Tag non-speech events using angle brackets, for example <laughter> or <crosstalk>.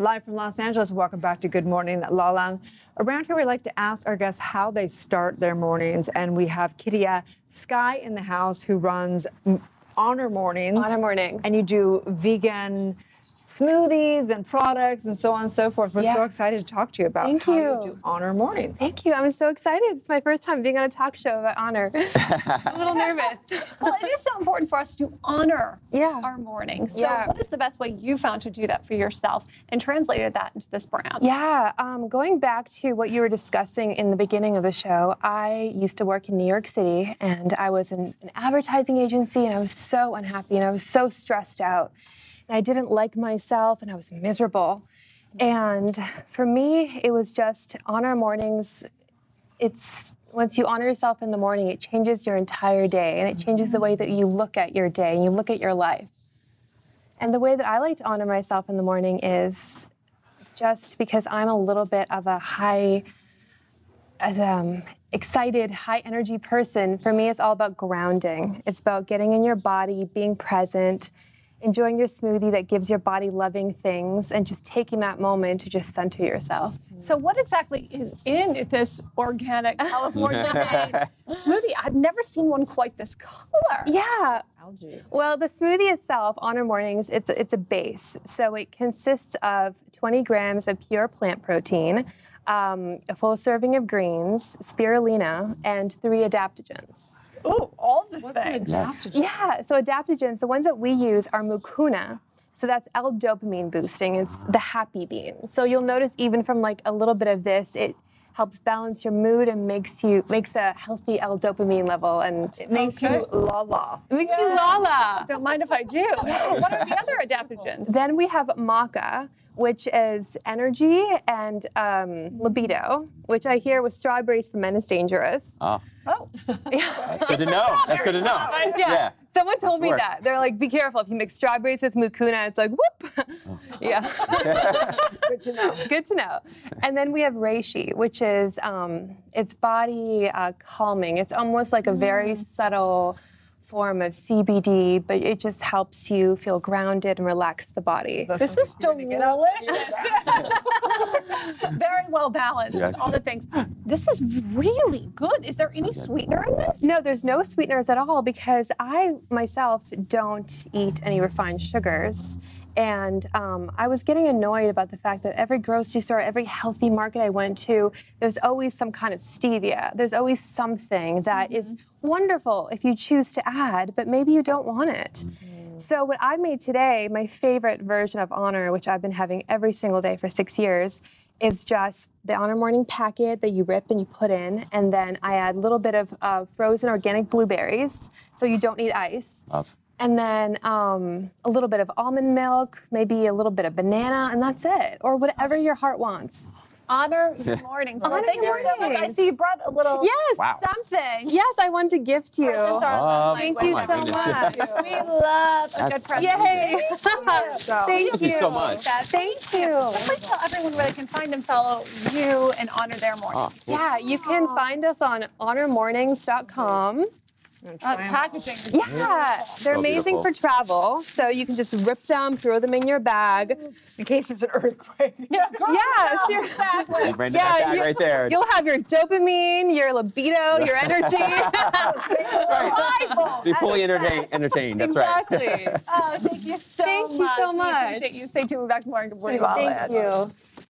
Live from Los Angeles, welcome back to Good Morning La Lang. Around here, we like to ask our guests how they start their mornings, and we have Kiria Sky in the house who runs Honor Mornings. Honor Mornings. And you do vegan smoothies and products and so on and so forth. We're Yeah. so excited to talk to you about Thank how you. do Honor Mornings. Thank you. I'm so excited. It's my first time being on a talk show about honor. <laughs> I'm a little <laughs> nervous. well, it is so important for us to honor Yeah. our mornings. So, Yeah. what is the best way you found to do that for yourself and translated that into this brand? Yeah, um, going back to what you were discussing in the beginning of the show, I used to work in New York City and I was in an advertising agency and I was so unhappy and I was so stressed out. I didn't like myself and I was miserable. And for me, it was just on our mornings. It's once you honor yourself in the morning, it changes your entire day and it changes the way that you look at your day and you look at your life. And the way that I like to honor myself in the morning is just because I'm a little bit of a high, as um, excited, high energy person. For me, it's all about grounding. It's about getting in your body, being present, enjoying your smoothie that gives your body loving things, and just taking that moment to just center yourself. So, what exactly is in this organic <laughs> California made <laughs> smoothie? I've never seen one quite this color. Yeah. Algae. Well, the smoothie itself, Honor Mornings, it's it's a base. So it consists of 20 grams of pure plant protein, um, a full serving of greens, spirulina, and three adaptogens. Ooh, all the What's an things. adaptogen? Yeah, so adaptogens, the ones that we use are mucuna. So that's L-dopamine boosting. It's the happy bean. So you'll notice even from like a little bit of this, it helps balance your mood and makes you makes a healthy L-dopamine level and It makes Okay. you la la. it makes you lala. Don't mind if I do. <laughs> what are the other adaptogens? Then we have maca, which is energy and um, libido, which I hear with strawberries for men is dangerous. Oh, Oh, yeah. <laughs> that's <laughs> good to know. That's good to know. <laughs> Yeah. Someone told me that. They're like, be careful. If you mix strawberries with mucuna, it's like, whoop. yeah. Good to know. Good to know. And then we have reishi, which is um, it's body uh, calming. It's almost like a very subtle form of CBD, but it just helps you feel grounded and relax the body. this is delicious. Very well balanced Yes. with all the things. This is really good. Is there any sweetener in this? No, there's no sweeteners at all because I myself don't eat any refined sugars. And um, I was getting annoyed about the fact that every grocery store, every healthy market I went to, there's always some kind of stevia. There's always something that is wonderful if you choose to add, but maybe you don't want it. So, what I made today, my favorite version of Honor, which I've been having every single day for six years, is just the Honor Morning packet that you rip and you put in, and then I add a little bit of uh, frozen organic blueberries, so you don't need ice. Love. And then um, a little bit of almond milk, maybe a little bit of banana, and that's it. Or whatever your heart wants. Honor <laughs> your mornings. Well, Honor thank your you so much. I see you brought a little Yes. Wow. something. Yes, I want to gift you. Presents Oh, love Thank you my so goodness, much. We love a That's good present. Yay! <laughs> Thank Thank Thank you so much. Thank you. Please tell everyone where they can find and follow you and honor their ah, mornings. Oh, cool. Yeah, you can find us on honormornings.com. Uh, packaging. Yeah, they're So amazing beautiful. for travel. So you can just rip them, throw them in your bag. In case there's an earthquake. <laughs> <laughs> Yeah, ser- Exactly. Right in the you- right there. You'll have your dopamine, your libido, your <laughs> energy. Survival. Be fully entertained. Entertained. That's right. exactly. Oh, thank you so Thank you much. so We much. appreciate you. Stay tuned. We'll be back tomorrow. Good morning. Thank you.